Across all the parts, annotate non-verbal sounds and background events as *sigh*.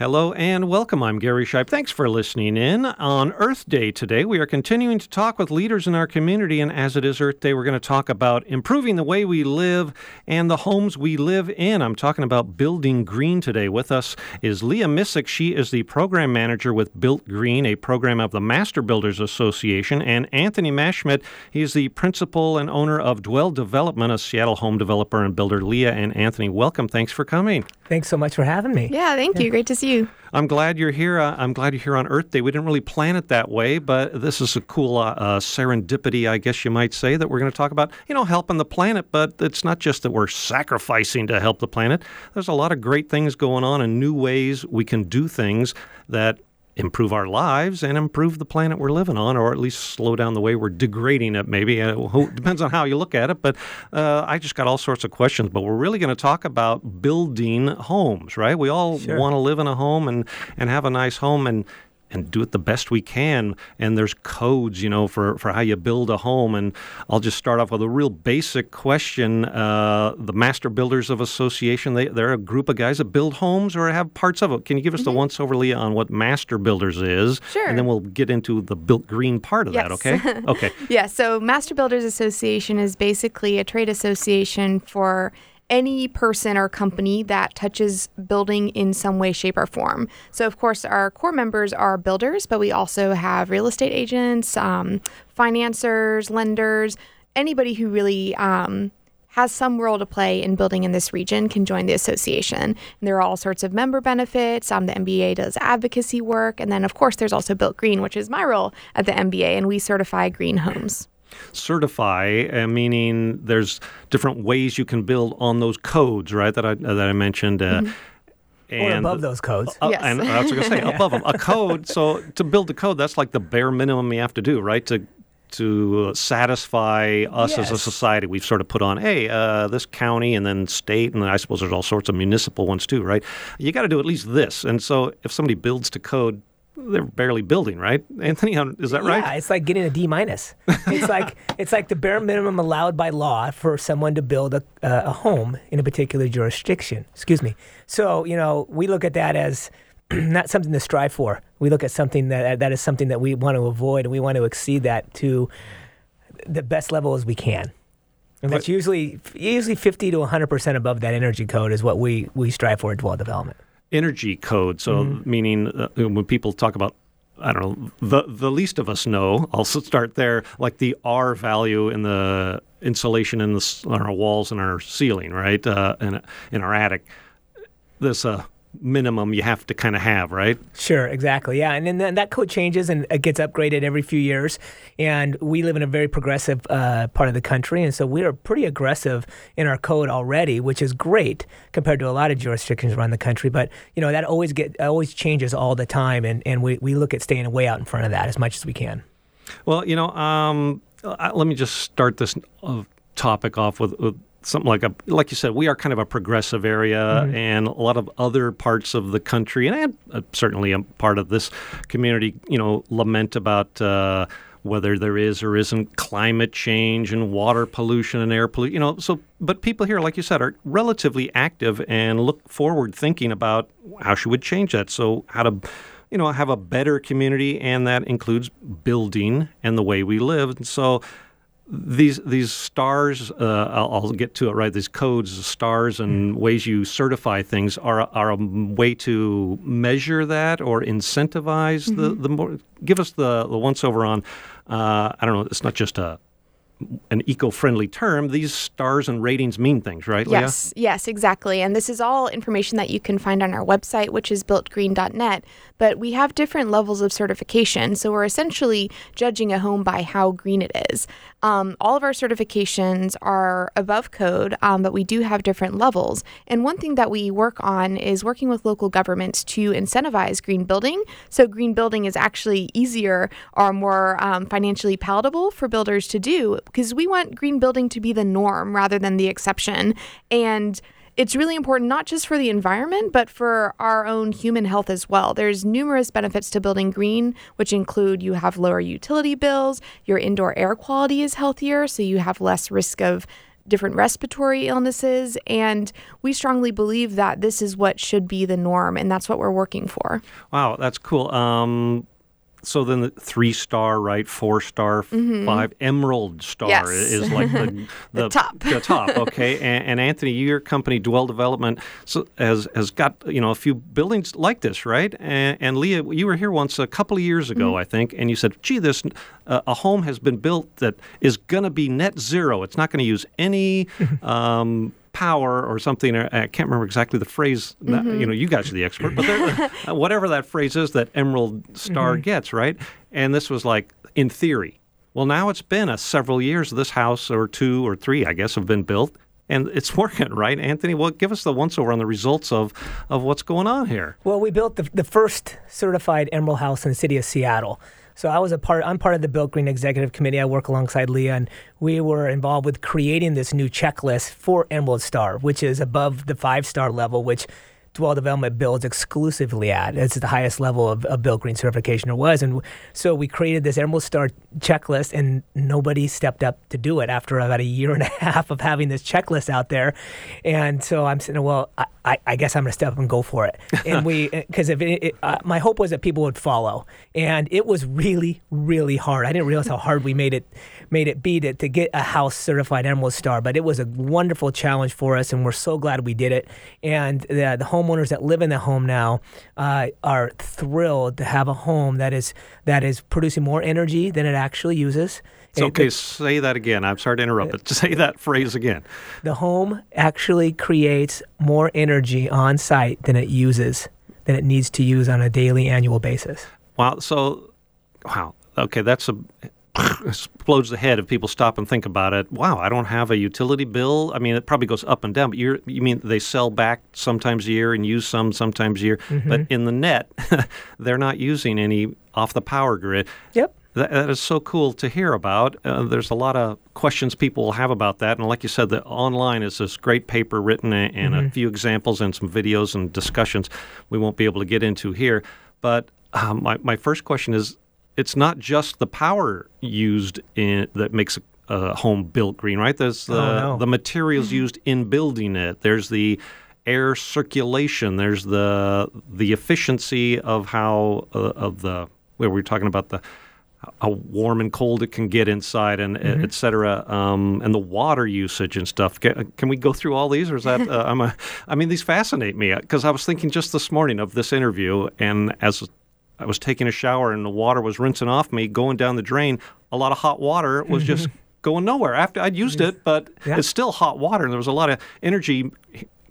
Hello and welcome. I'm Gary Shipe. Thanks for listening in. On Earth Day today, we are continuing to talk with leaders in our community. And as it is Earth Day, we're going to talk about improving the way we live and the homes we live in. I'm talking about building green today. With us is Leah Missik. She is the program manager with Built Green, a program of the Master Builders Association. And Anthony Maschmedt, he's the principal and owner of Dwell Development, a Seattle home developer and builder. Leah and Anthony, welcome. Thanks for coming. Thanks so much for having me. Yeah, thank you. Great to see you. I'm glad you're here. Uh, I'm glad you're here on Earth Day. We didn't really plan it that way, but this is a cool uh, uh, serendipity, I guess you might say, that we're going to talk about, you know, helping the planet. But it's not just that we're sacrificing to help the planet. There's a lot of great things going on and new ways we can do things that improve our lives and improve the planet we're living on, or at least slow down the way we're degrading it. Maybe it uh, depends on how you look at it. But uh, I just got all sorts of questions. But we're really going to talk about building homes, right? We all sure. want to live in a home and and have a nice home, and and do it the best we can. And there's codes, you know, for, for how you build a home. And I'll just start off with a real basic question. Uh, the Master Builders of Association, they, they're a group of guys that build homes or have parts of it. Can you give us mm-hmm. the once over, Leah, on what Master Builders is? Sure. And then we'll get into the built green part of yes. that, okay? *laughs* Okay. yeah, so Master Builders Association is basically a trade association for any person or company that touches building in some way, shape, or form. So, of course, our core members are builders, but we also have real estate agents, um, financiers, lenders, anybody who really um, has some role to play in building in this region can join the association. And there are all sorts of member benefits. Um, the MBA does advocacy work. And then, of course, there's also Built Green, which is my role at the MBA, and we certify green homes certify, uh, meaning there's different ways you can build on those codes, right? That I that I mentioned. Uh, mm-hmm. And, or above those codes. Uh, yes. And I was going to say yeah. *laughs* above them. A code. So to build a code, that's like the bare minimum you have to do, right? To to satisfy us yes. as a society. We've sort of put on, hey, uh, this county and then state, and I suppose there's all sorts of municipal ones too, right? You got to do at least this. And so if somebody builds to code, they're barely building, right? Anthony, is that right? Yeah, it's like getting a D minus. It's *laughs* like it's like the bare minimum allowed by law for someone to build a, uh, a home in a particular jurisdiction. Excuse me. So you know we look at that as *clears throat* not something to strive for. We look at something that that is something that we want to avoid, and we want to exceed that to the best level as we can. And that's usually usually 50 to 100 percent above that energy code is what we we strive for at Dwell Development energy code. So, mm-hmm. meaning uh, when people talk about I don't know, the the least of us know. *laughs* I'll start there, like the R value in the insulation in the on our walls and our ceiling, right, uh, in in our attic. This uh, minimum you have to kind of have, right? Sure, exactly. Yeah, and then that code changes and it gets upgraded every few years. And we live in a very progressive uh, part of the country, and so we are pretty aggressive in our code already, which is great compared to a lot of jurisdictions around the country. But you know that always get always changes all the time, and and we we look at staying way out in front of that as much as we can. Well, you know, um, let me just start this uh, topic off with, with something like a like you said we are kind of a progressive area mm-hmm. and a lot of other parts of the country and uh, certainly a part of this community you know lament about uh, whether there is or isn't climate change and water pollution and air pollution you know so but people here like you said are relatively active and look forward thinking about how she would change that so how to you know have a better community and that includes building and the way we live and so these these stars, uh, I'll, I'll, get to it right. These codes, stars, and mm-hmm. ways you certify things are are a way to measure that or incentivize mm-hmm. the the more. Give us the the once over on. Uh, I don't know. It's not just a an eco-friendly term, these stars and ratings mean things, right, Leah? Yes, yes, exactly. And this is all information that you can find on our website, which is builtgreen.net. But we have different levels of certification, so we're essentially judging a home by how green it is. Um, all of our certifications are above code, um, but we do have different levels. And one thing that we work on is working with local governments to incentivize green building. So green building is actually easier or more um, financially palatable for builders to do because we want green building to be the norm rather than the exception. And it's really important not just for the environment, but for our own human health as well. There's numerous benefits to building green, which include you have lower utility bills, your indoor air quality is healthier, so you have less risk of different respiratory illnesses. And we strongly believe that this is what should be the norm, and that's what we're working for. Wow, that's cool. Um, so then the three star, right? Four star, five emerald star Yes. is like *laughs* the, The top. The top, okay. *laughs* and, and Anthony, your company, Dwell Development, so has has got you know a few buildings like this, right? And, and Leah, you were here once a couple of years ago, I think, and you said, "Gee, this uh, a home has been built that is going to be net zero. It's not going to use any." um, *laughs* Power or something. or- I can't remember exactly the phrase. that- mm-hmm. you know, you guys are the expert, but *laughs* uh, whatever that phrase is that Emerald Star mm-hmm. gets, right? And this was like in theory. Well, now it's been a several years. This house or two or three, I guess, have been built, and it's *laughs* working, right? Anthony, well, give us the once over on the results of of what's going on here. Well, we built the, the first certified Emerald House in the city of Seattle. So I was a part. I'm part of the Built Green Executive Committee. I work alongside Leah, and we were involved with creating this new checklist for Emerald Star, which is above the five star level, which Dwell Development builds exclusively at. It's the highest level of, of Built Green certification there was, and so we created this Emerald Star checklist, and nobody stepped up to do it after about a year and a *laughs* half of having this checklist out there. And so I'm saying, well, I, I, I guess I'm going to step up and go for it. *laughs* And we, because if it, it, uh, my hope was that people would follow, and it was really, really hard. I didn't realize how hard we made it, made it be to, to get a house certified Emerald Star. But it was a wonderful challenge for us, and we're so glad we did it. And the, the homeowners that live in the home now uh, are thrilled to have a home that is that is producing more energy than it actually uses. So, It- okay, say that again. I'm sorry to interrupt, but say that phrase again. the home actually creates more energy on site than it uses, than it needs to use on a daily, annual basis. Wow. So, wow. Okay, that's a explodes the head if people stop and think about it. Wow, I don't have a utility bill. I mean, it probably goes up and down. But you're, you mean they sell back sometimes a year and use some sometimes a year, but in the net, *laughs* they're not using any off the power grid. Yep. That, that is so cool to hear about. Uh, there's a lot of questions people will have about that. And like you said, the online is this great paper written and a few examples and some videos and discussions we won't be able to get into here. But um, my, my first question is it's not just the power used in that makes a, a home built green, right? There's the, Oh, no. the materials used in building it. There's the air circulation. There's the the efficiency of how uh, of the where we're talking about the how warm and cold it can get inside and Mm-hmm. et cetera, um, and the water usage and stuff. Can, can we go through all these, or is that? Uh, I'm a, I mean, these fascinate me because I was thinking just this morning of this interview, and as I was taking a shower and the water was rinsing off me, going down the drain, a lot of hot water was just going nowhere. After I'd used it, but Yeah. it's still hot water, and there was a lot of energy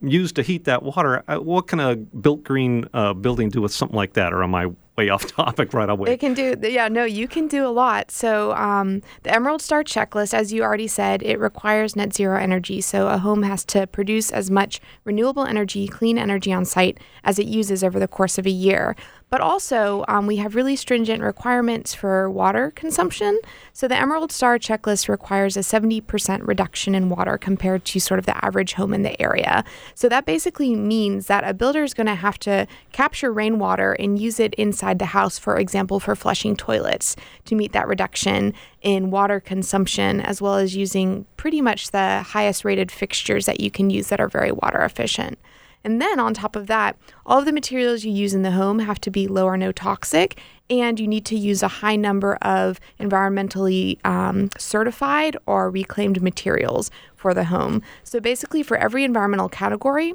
used to heat that water. What can a built green uh, building do with something like that, or am I way *laughs* off topic right away? It can do, yeah, no, you can do a lot. So, um, the Emerald Star checklist, as you already said, it requires net zero energy. So, a home has to produce as much renewable energy, clean energy on site as it uses over the course of a year. But also, um, we have really stringent requirements for water consumption. So, the Emerald Star checklist requires a 70% reduction in water compared to sort of the average home in the area. So, that basically means that a builder is going to have to capture rainwater and use it inside the house, for example, for flushing toilets to meet that reduction in water consumption, as well as using pretty much the highest rated fixtures that you can use that are very water efficient. And then on top of that, all of the materials you use in the home have to be low or no toxic, and you need to use a high number of environmentally um, certified or reclaimed materials for the home. So basically, for every environmental category,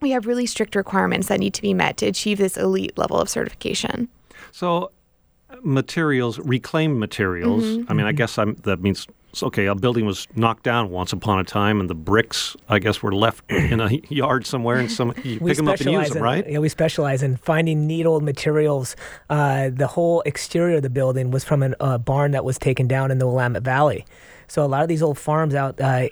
we have really strict requirements that need to be met to achieve this elite level of certification. So, uh, materials, reclaimed materials. Mm-hmm. I mean, I guess I'm, that means okay. A building was knocked down once upon a time, and the bricks, I guess, were left *clears throat* in a *laughs* yard somewhere, and some you pick them up and use them, in, right? Yeah, we specialize in finding neat old materials. Uh, the whole exterior of the building was from a uh, barn that was taken down in the Willamette Valley. So a lot of these old farms out uh,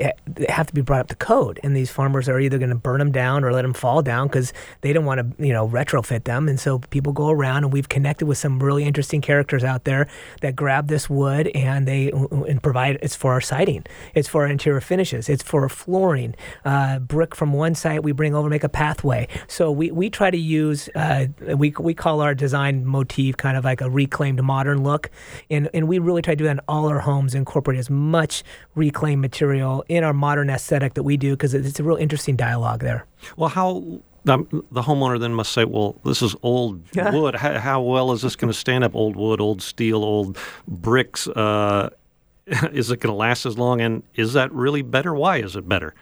have to be brought up to code, and these farmers are either going to burn them down or let them fall down because they don't want to, you know, retrofit them. And so people go around, and we've connected with some really interesting characters out there that grab this wood and they and provide it's for our siding, it's for our interior finishes, it's for flooring, uh, brick from one site we bring over make a pathway. So we, we try to use uh, we we call our design motif kind of like a reclaimed modern look, and and we really try to do that in all our homes, incorporate as much much reclaimed material in our modern aesthetic that we do because it's a real interesting dialogue there. Well, how the, the homeowner then must say, well, this is old *laughs* wood. How, how, well is this going to stand up? Old wood, old steel, old bricks. Uh, *laughs* is it going to last as long? And is that really better? Why is it better?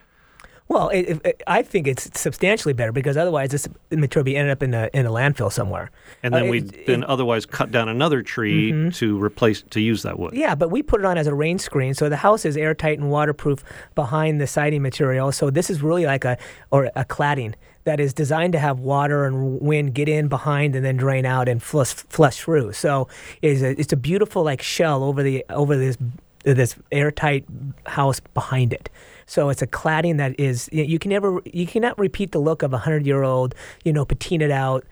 Well, it, it, I think it's substantially better because otherwise this material be ended up in a in a landfill somewhere. And then uh, we'd then otherwise cut down another tree mm-hmm. to replace to use that wood. Yeah, but we put it on as a rain screen, so the house is airtight and waterproof behind the siding material. So this is really like a or a cladding that is designed to have water and wind get in behind and then drain out and flush flush through. So it's a, it's a beautiful like shell over the over this this airtight house behind it. So it's a cladding that is you can never you cannot repeat the look of a hundred year old you know patinaed out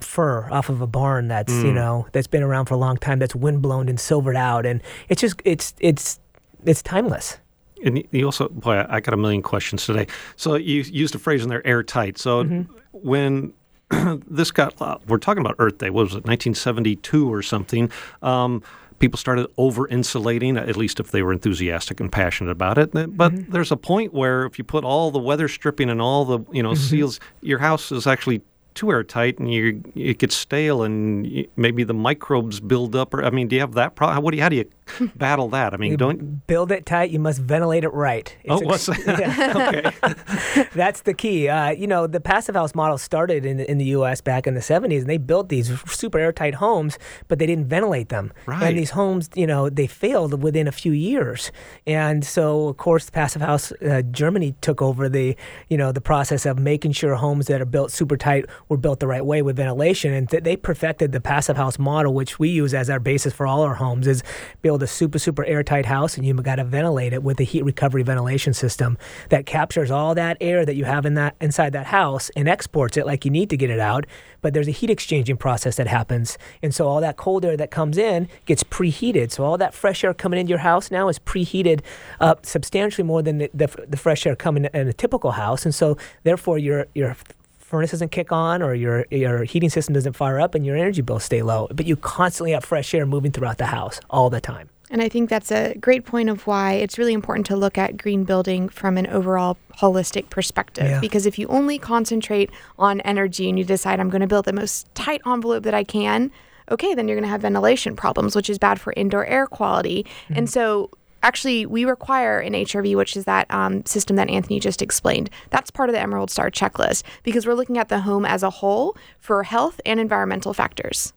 fir off of a barn that's mm. you know that's been around for a long time that's windblown and silvered out and it's just it's it's it's timeless. And you also, boy, I got a million questions today. So you used a phrase in there, airtight. So mm-hmm. when *clears throat* this got, uh, we're talking about Earth Day. What was it, 1972 or something? Um, people started over insulating, at least if they were enthusiastic and passionate about it. But mm-hmm. there's a point where if you put all the weather stripping and all the you know mm-hmm. seals, your house is actually too airtight and you it gets stale and maybe the microbes build up. Or I mean, do you have that problem? What do you, how do you *laughs* battle that? I mean, you don't build it tight. You must ventilate it right. It's oh, what's that? *laughs* *laughs* okay, that's the key. Uh, you know, the passive house model started in in the U.S. back in the '70s, and they built these super airtight homes, but they didn't ventilate them. Right. And these homes, you know, they failed within a few years. And so, of course, the passive house uh, Germany took over the you know the process of making sure homes that are built super tight were built the right way with ventilation, and th- they perfected the passive house model, which we use as our basis for all our homes. Is build build a super, super airtight house and you've got to ventilate it with a heat recovery ventilation system that captures all that air that you have in that inside that house and exports it like you need to get it out. But there's a heat exchanging process that happens. And so all that cold air that comes in gets preheated. So all that fresh air coming into your house now is preheated up substantially more than the, the, the fresh air coming in a typical house. And so therefore your your furnace doesn't kick on or your your heating system doesn't fire up and your energy bills stay low. But you constantly have fresh air moving throughout the house all the time. And I think that's a great point of why it's really important to look at green building from an overall holistic perspective. Yeah. Because if you only concentrate on energy and you decide, I'm going to build the most tight envelope that I can, okay, then you're going to have ventilation problems, which is bad for indoor air quality. Mm-hmm. And so actually we require an HRV, which is that um, system that Anthony just explained. That's part of the Emerald Star checklist because we're looking at the home as a whole for health and environmental factors.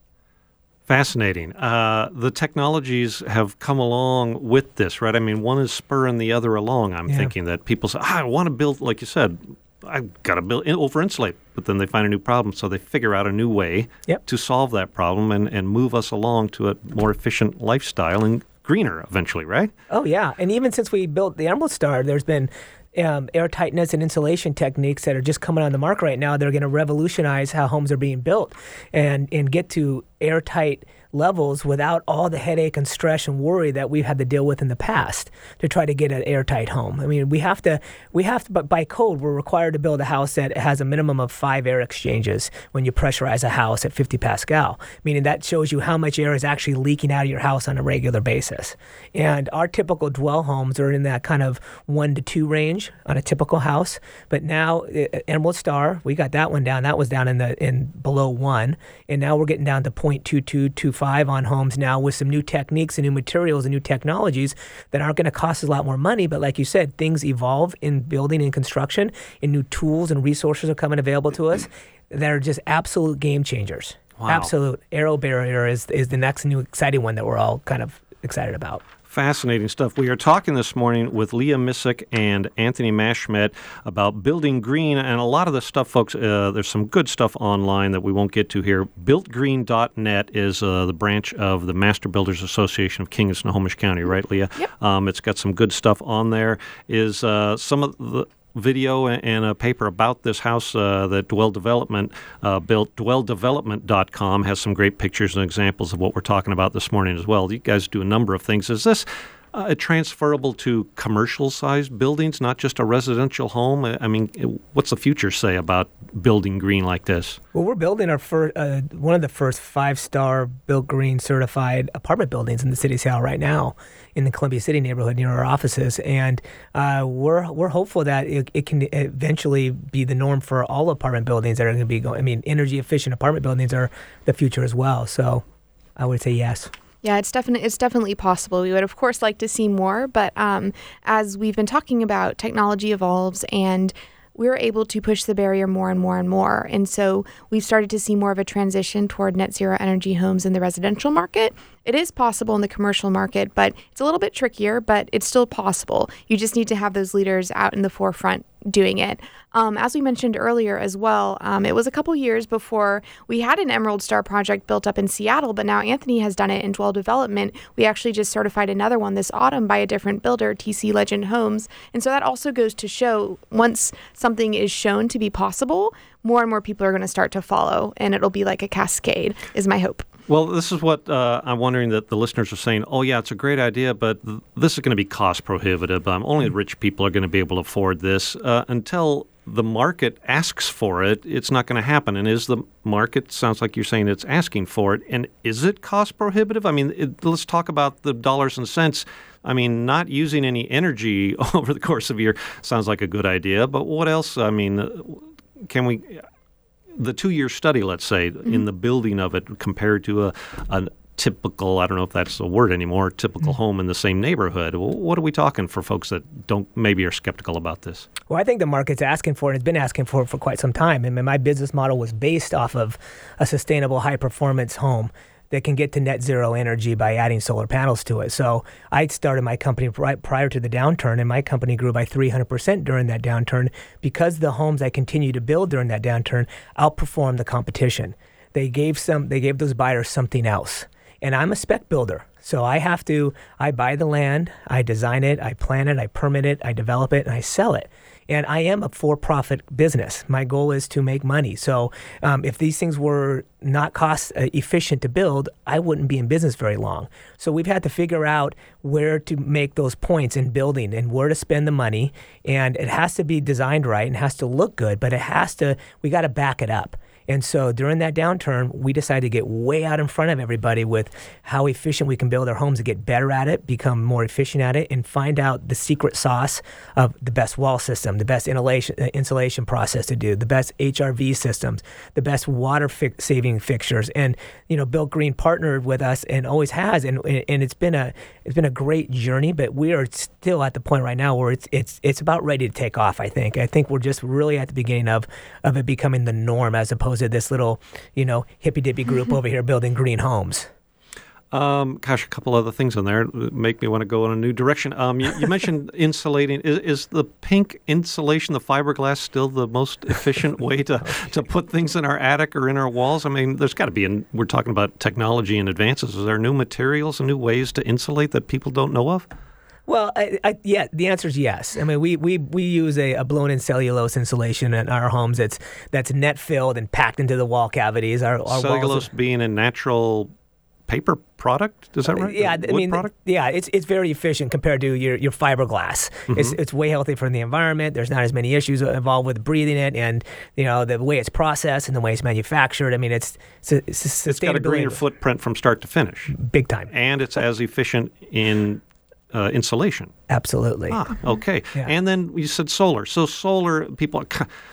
Fascinating. Uh, the technologies have come along with this, right? I mean, one is spurring the other along. I'm yeah. thinking that people say, ah, I want to build, like you said, I've got to build over insulate, but then they find a new problem, so they figure out a new way yep. to solve that problem and, and move us along to a more efficient lifestyle and greener eventually, right? Oh yeah, and even since we built the Emerald Star, there's been um, air tightness and insulation techniques that are just coming on the market right now. They're going to revolutionize how homes are being built and and get to airtight levels without all the headache and stress and worry that we've had to deal with in the past to try to get an airtight home. I mean, we have to, we have to, but by code, we're required to build a house that has a minimum of five air exchanges when you pressurize a house at 50 Pascal, meaning that shows you how much air is actually leaking out of your house on a regular basis. And our typical dwell homes are in that kind of one to two range on a typical house. But now, eh, Emerald Star, we got that one down. That was down in the in below one, and now we're getting down to 0.22, five on homes now with some new techniques and new materials and new technologies that aren't going to cost us a lot more money. But like you said, things evolve in building and construction, and new tools and resources are coming available to us that are just absolute game changers. Wow. Absolute. AeroBarrier is, is the next new exciting one that we're all kind of excited about. Fascinating stuff. We are talking this morning with Leah Missik and Anthony Maschmedt about building green, and a lot of the stuff, folks. Uh, there's some good stuff online that we won't get to here. BuiltGreen.net is uh, the branch of the Master Builders Association of King and Snohomish County, right, Leah? Yep. Um, it's got some good stuff on there. Is uh, some of the video and a paper about this house uh, that Dwell Development uh, built. DwellDevelopment.com has some great pictures and examples of what we're talking about this morning as well. You guys do a number of things. Is this uh, transferable to commercial sized buildings, not just a residential home? I mean, what's the future say about building green like this? Well, we're building our first, uh, one of the first five star built green certified apartment buildings in the city of Seattle right now in the Columbia City neighborhood near our offices. And uh, we're, we're hopeful that it, it, can eventually be the norm for all apartment buildings that are going to be going. I mean, energy efficient apartment buildings are the future as well. So I would say yes. Yeah, it's definitely it's definitely possible. We would of course like to see more, but um, as we've been talking about, technology evolves and we're able to push the barrier more and more and more. And so we've started to see more of a transition toward net zero energy homes in the residential market. It is possible in the commercial market, but it's a little bit trickier, but it's still possible. You just need to have those leaders out in the forefront doing it. Um, as we mentioned earlier as well, um, it was a couple years before we had an Emerald Star project built up in Seattle, but now Anthony has done it in Dwell Development. We actually just certified another one this autumn by a different builder, TC Legend Homes. And so that also goes to show once something is shown to be possible, more and more people are going to start to follow, and it'll be like a cascade, is my hope. Well, this is what uh, I'm wondering that the listeners are saying. Oh, yeah, it's a great idea, but th- this is going to be cost prohibitive. Um, only mm-hmm. rich people are going to be able to afford this. Uh, until the market asks for it, it's not going to happen. And is the market, sounds like you're saying it's asking for it. And is it cost prohibitive? I mean, it, let's talk about the dollars and cents. I mean, not using any energy *laughs* over the course of a year sounds like a good idea, but what else? I mean, can we the two year study, let's say, mm-hmm. in the building of it compared to a, a typical, I don't know if that's a word anymore, typical mm-hmm. home in the same neighborhood. What are we talking for folks that don't maybe are skeptical about this? Well, I think the market's asking for it. It's been asking for it for quite some time. I mean, my business model was based off of a sustainable, high performance home that can get to net zero energy by adding solar panels to it. So I started my company right prior to the downturn, and my company grew by 300% during that downturn because the homes I continued to build during that downturn outperformed the competition. They gave some, they gave those buyers something else. And I'm a spec builder. So I have to, I buy the land, I design it, I plan it, I permit it, I develop it, and I sell it. And I am a for profit business. My goal is to make money. So um, if these things were not cost uh, efficient to build, I wouldn't be in business very long. So we've had to figure out where to make those points in building and where to spend the money. And it has to be designed right and has to look good, but it has to, we got to back it up. And so during that downturn, we decided to get way out in front of everybody with how efficient we can build our homes to get better at it, become more efficient at it, and find out the secret sauce of the best wall system, the best insulation, uh, insulation process to do, the best HRV systems, the best water fi- saving fixtures. And you know, Built Green partnered with us and always has, and and it's been a it's been a great journey. But we are still at the point right now where it's it's it's about ready to take off. I think. I think we're just really at the beginning of of it becoming the norm as opposed to this little, you know, hippy dippy group over here building green homes. Um, gosh, a couple other things in there make me want to go in a new direction. Um, you, you, mentioned *laughs* insulating. Is, is, the pink insulation, the fiberglass, still the most *laughs* efficient way to, to put things in our attic or in our walls? I mean, there's got to be. In, we're talking about technology and advances. Is there new materials and new ways to insulate that people don't know of? Well, I, I, yeah, the answer is yes. I mean, we, we, we use a, a blown-in cellulose insulation in our homes that's that's net filled and packed into the wall cavities. Our, our cellulose are, being a natural paper product. Is that right? Yeah, I mean, product? yeah, it's it's very efficient compared to your your fiberglass. Mm-hmm. It's it's way healthy for the environment. There's not as many issues involved with breathing it, and you know the way it's processed and the way it's manufactured. I mean, it's it's, it's, it's got a greener footprint from start to finish, big time, and it's as efficient in uh, insulation. Absolutely. Ah, okay. Yeah. And then you said solar. So solar, people,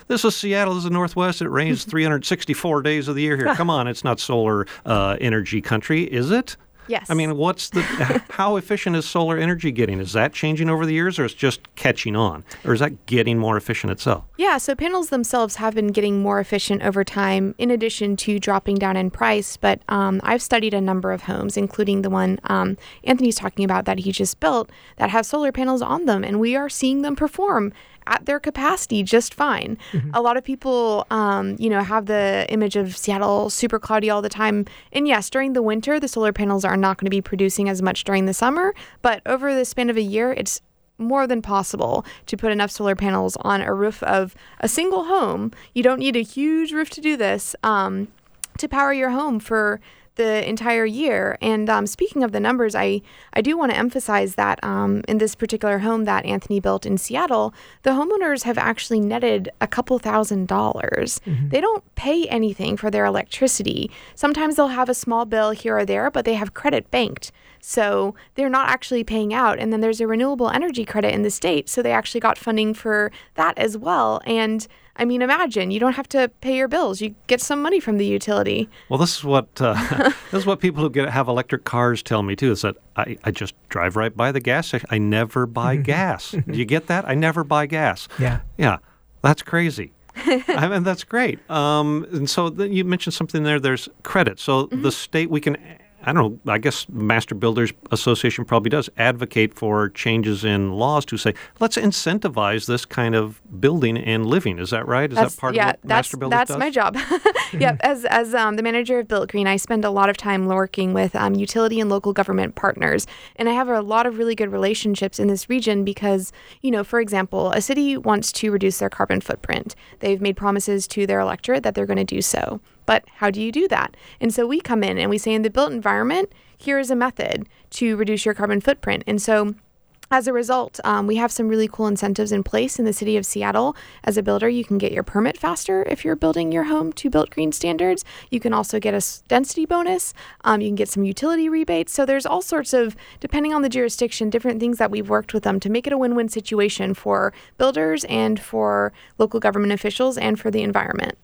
this is Seattle, this is the Northwest. It rains *laughs* 364 days of the year here. *laughs* Come on, it's not solar uh, energy country, is it? Yes. I mean, what's the *laughs* how efficient is solar energy getting? Is that changing over the years, or is just catching on, or is that getting more efficient itself? Yeah. So panels themselves have been getting more efficient over time, in addition to dropping down in price. But um, I've studied a number of homes, including the one um, Anthony's talking about that he just built, that have solar panels on them, and we are seeing them perform at their capacity just fine. Mm-hmm. A lot of people, um, you know, have the image of Seattle super cloudy all the time. And yes, during the winter, the solar panels are not going to be producing as much during the summer. But over the span of a year, it's more than possible to put enough solar panels on a roof of a single home. You don't need a huge roof to do this um, to power your home for the entire year. And um, speaking of the numbers, I, I do want to emphasize that um, in this particular home that Anthony built in Seattle, the homeowners have actually netted a couple thousand dollars. Mm-hmm. They don't pay anything for their electricity. Sometimes they'll have a small bill here or there, but they have credit banked. So they're not actually paying out. And then there's a renewable energy credit in the state. So they actually got funding for that as well. And I mean, imagine you don't have to pay your bills; you get some money from the utility. Well, this is what uh, *laughs* *laughs* this is what people who get have electric cars tell me too. Is that I, I just drive right by the gas station. I never buy gas. *laughs* Do you get that? I never buy gas. Yeah, yeah, that's crazy. I mean, that's great. Um, and so you mentioned something there. There's credit. So mm-hmm. the state we can I don't know, I guess Master Builders Association probably does advocate for changes in laws to say, let's incentivize this kind of building and living. Is that right? Is that's, that part yeah, of what Master Builders Yeah, that's does? my job. *laughs* yep. As, as um, the manager of Built Green, I spend a lot of time working with um, utility and local government partners. And I have a lot of really good relationships in this region because, you know, for example, a city wants to reduce their carbon footprint. They've made promises to their electorate that they're going to do so. But how do you do that? And so we come in and we say, in the built environment, here is a method to reduce your carbon footprint. And so as a result, um, we have some really cool incentives in place in the city of Seattle. As a builder, you can get your permit faster if you're building your home to built green standards. You can also get a density bonus. Um, you can get some utility rebates. So there's all sorts of, depending on the jurisdiction, different things that we've worked with them to make it a win-win situation for builders and for local government officials and for the environment.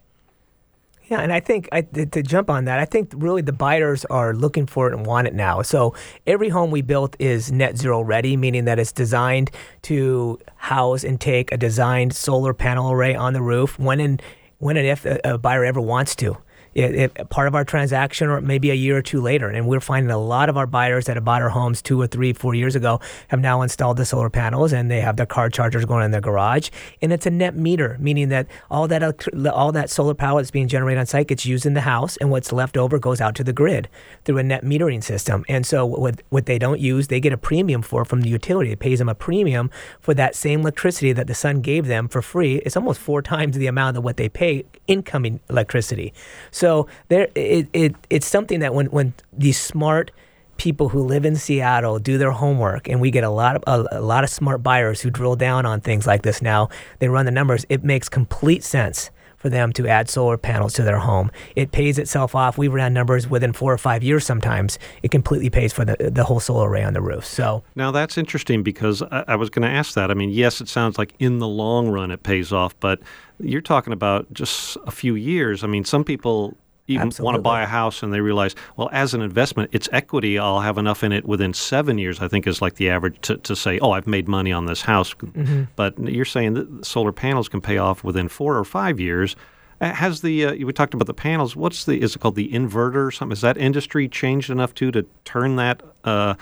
Yeah, and I think I, to jump on that, I think really the buyers are looking for it and want it now. So every home we built is net zero ready, meaning that it's designed to house and take a designed solar panel array on the roof when and when and if a, a buyer ever wants to it, it, part of our transaction or maybe a year or two later. And we're finding a lot of our buyers that have bought our homes two or three, four years ago have now installed the solar panels and they have their car chargers going in their garage. And it's a net meter, meaning that all that all that solar power that's being generated on site gets used in the house, and what's left over goes out to the grid through a net metering system. And so what what they don't use, they get a premium for from the utility. It pays them a premium for that same electricity that the sun gave them for free. It's almost four times the amount of what they pay incoming electricity. So there, it, it it's something that when when these smart people who live in Seattle do their homework, and we get a lot of a, a, lot of smart buyers who drill down on things like this. Now they run the numbers. It makes complete sense for them to add solar panels to their home. It pays itself off. We ran numbers within four or five years. Sometimes it completely pays for the the whole solar array on the roof. So now that's interesting because I, I was going to ask that. I mean, yes, it sounds like in the long run it pays off, but you're talking about just a few years. I mean, some people Absolutely. want to buy a house and they realize, well, as an investment, it's equity. I'll have enough in it within seven years, I think is like the average to, to say, oh, I've made money on this house. Mm-hmm. But you're saying that solar panels can pay off within four or five years. Uh, has the uh, we talked about the panels? What's the is it called the inverter or something? Has that industry changed enough too to turn that? Uh,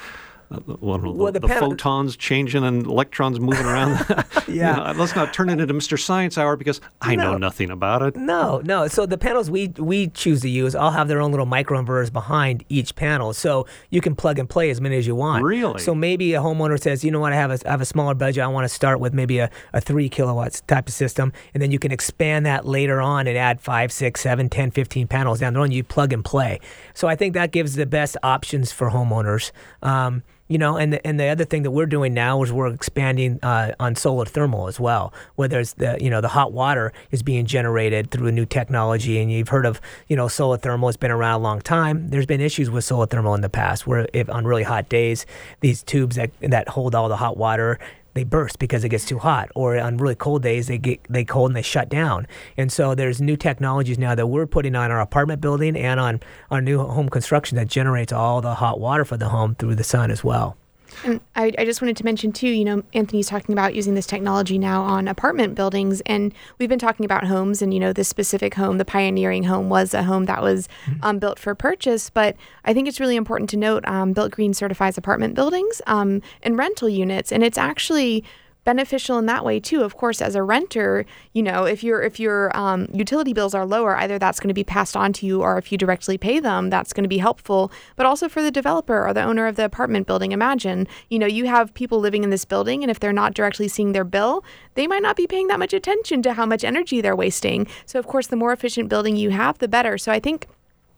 well, the, the, photons changing and electrons moving around. *laughs* yeah. *laughs* You know, let's not turn it into Mr. Science Hour because I no. know nothing about it. No, no. So the panels we we choose to use all have their own little microinverters behind each panel, so you can plug and play as many as you want. Really? So maybe a homeowner says, you know what, I have a, I have a smaller budget. I want to start with maybe a, a three kilowatts type of system, and then you can expand that later on and add five, six, seven, 10, 15 panels down the road. And you plug and play. So I think that gives the best options for homeowners. Um, you know, and the, and the other thing that we're doing now is we're expanding uh, on solar thermal as well, where there's the you know the hot water is being generated through a new technology, and you've heard of you know solar thermal has been around a long time. There's been issues with solar thermal in the past, where if on really hot days, these tubes that that hold all the hot water they burst because it gets too hot or on really cold days they get they cold and they shut down. And so there's new technologies now that we're putting on our apartment building and on our new home construction that generates all the hot water for the home through the sun as well and I, I, just wanted to mention too, you know, Anthony's talking about using this technology now on apartment buildings, and we've been talking about homes, and you know, this specific home, the pioneering home, was a home that was mm-hmm. um, built for purchase. But I think it's really important to note, um, Built Green certifies apartment buildings um, and rental units, and it's actually beneficial in that way too. Of course, as a renter, you know, if your if your um, utility bills are lower, either that's going to be passed on to you, or if you directly pay them, that's going to be helpful. But also for the developer or the owner of the apartment building, imagine, you know, you have people living in this building, and if they're not directly seeing their bill, they might not be paying that much attention to how much energy they're wasting. So, of course, the more efficient building you have, the better. So, I think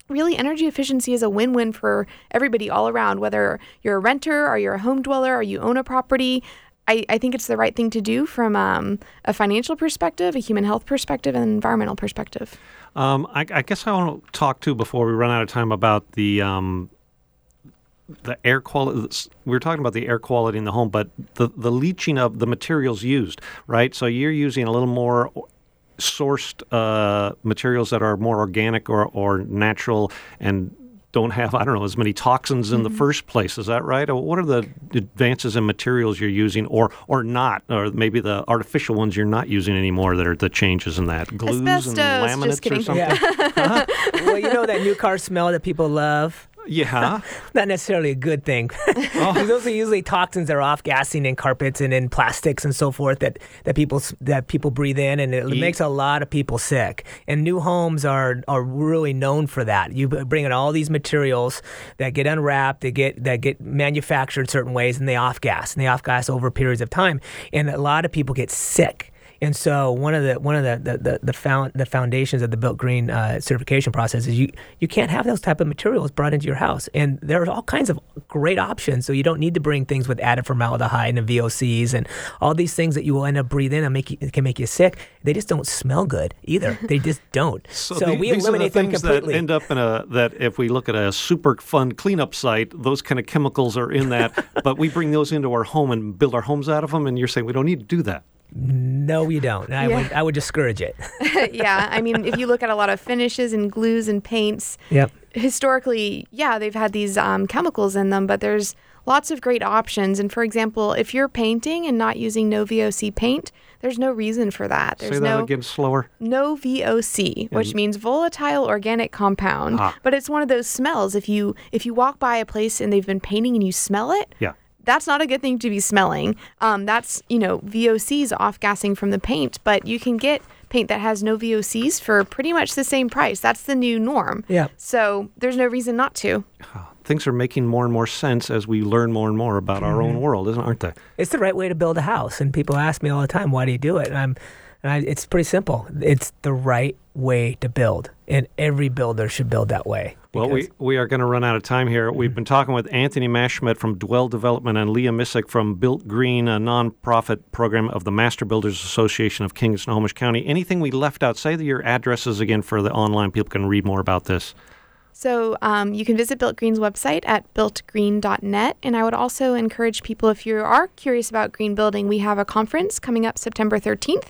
really energy efficiency is a win-win for everybody all around whether you're a renter or you're a home dweller or you own a property I, I think it's the right thing to do from um, a financial perspective, a human health perspective, and environmental perspective. Um, I, I, guess I want to talk too before we run out of time about the um, the air quality. We were talking about the air quality in the home, but the the leaching of the materials used, right? So you're using a little more sourced uh, materials that are more organic or, or natural and don't have, I don't know, as many toxins in mm-hmm. the first place. Is that right? What are the advances in materials you're using or or not? Or maybe the artificial ones you're not using anymore that are the changes in that? Glues Asbestos, and laminates or something? Yeah. *laughs* huh? well, you know that new car smell that people love? Yeah. *laughs* Not necessarily a good thing. oh. *laughs* Those are usually toxins that are off gassing in carpets and in plastics and so forth that, that people that people breathe in and it Eat. makes a lot of people sick. And new homes are are really known for that. You bring in all these materials that get unwrapped, they get that get manufactured certain ways and they off gas and they off gas over periods of time. And a lot of people get sick and so one of the one of the the the, the, found, the foundations of the Built Green uh, certification process is you you can't have those type of materials brought into your house. And there are all kinds of great options. So you don't need to bring things with added formaldehyde and VOCs and all these things that you will end up breathing and make you, can make you sick. They just don't smell good either. *laughs* They just don't. so, so the, we eliminate the them completely. That end up in a that if we look at a Superfund cleanup site, those kind of chemicals are in that. *laughs* but we bring those into our home and build our homes out of them. And you're saying we don't need to do that. No, you don't. I yeah. would I would discourage it. *laughs* yeah, I mean, if you look at a lot of finishes and glues and paints, yep. historically, yeah, they've had these um, chemicals in them, but there's lots of great options. And for example, if you're painting and not using no VOC paint, there's no reason for that. There's Say that no, again slower. No VOC, which means volatile organic compound. Ah. But it's one of those smells. If you if you walk by a place and they've been painting and you smell it, yeah that's not a good thing to be smelling. Um, that's, you know, VOCs off gassing from the paint, but you can get paint that has no VOCs for pretty much the same price. That's the new norm. Yeah. So there's no reason not to. Things are making more and more sense as we learn more and more about mm-hmm. our own mm-hmm. world, isn't aren't they? It's the right way to build a house, and people ask me all the time, "Why do you do it?" And I'm I, it's pretty simple. It's the right way to build, and every builder should build that way. Well, we, we are going to run out of time here. We've been talking with Anthony Maschmedt from Dwell Development and Leah Missik from Built Green, a nonprofit program of the Master Builders Association of King and Snohomish County. Anything we left out? Say your addresses again for the online people can read more about this. So um, you can visit Built Green's website at builtgreen.net. And I would also encourage people, if you are curious about green building, we have a conference coming up September 13th.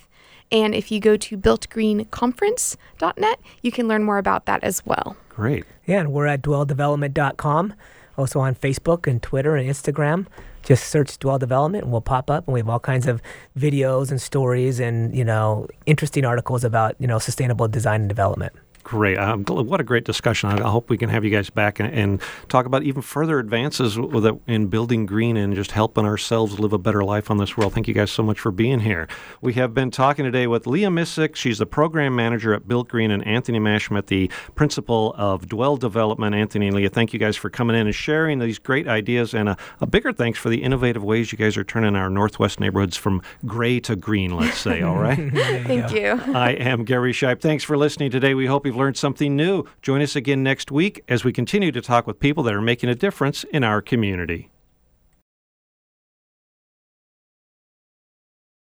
And if you go to builtgreenconference.net, you can learn more about that as well. Great. Yeah, and we're at dwelldevelopment.com, also on Facebook and Twitter and Instagram. Just search Dwell Development and we'll pop up and we have all kinds of videos and stories and, you know, interesting articles about, you know, sustainable design and development. Great. Um, what a great discussion. I, hope we can have you guys back and, and talk about even further advances with it, in building green and just helping ourselves live a better life on this world. Thank you guys so much for being here. We have been talking today with Leah Missik. She's the program manager at Built Green, and Anthony Maschmedt, the principal of Dwell Development. Anthony and Leah, thank you guys for coming in and sharing these great ideas. And a, a bigger thanks for the innovative ways you guys are turning our Northwest neighborhoods from gray to green, let's say. All right? *laughs* thank you. *laughs* I am Gary Shipe. Thanks for listening today. We hope you've learned something new. Join us again next week as we continue to talk with people that are making a difference in our community.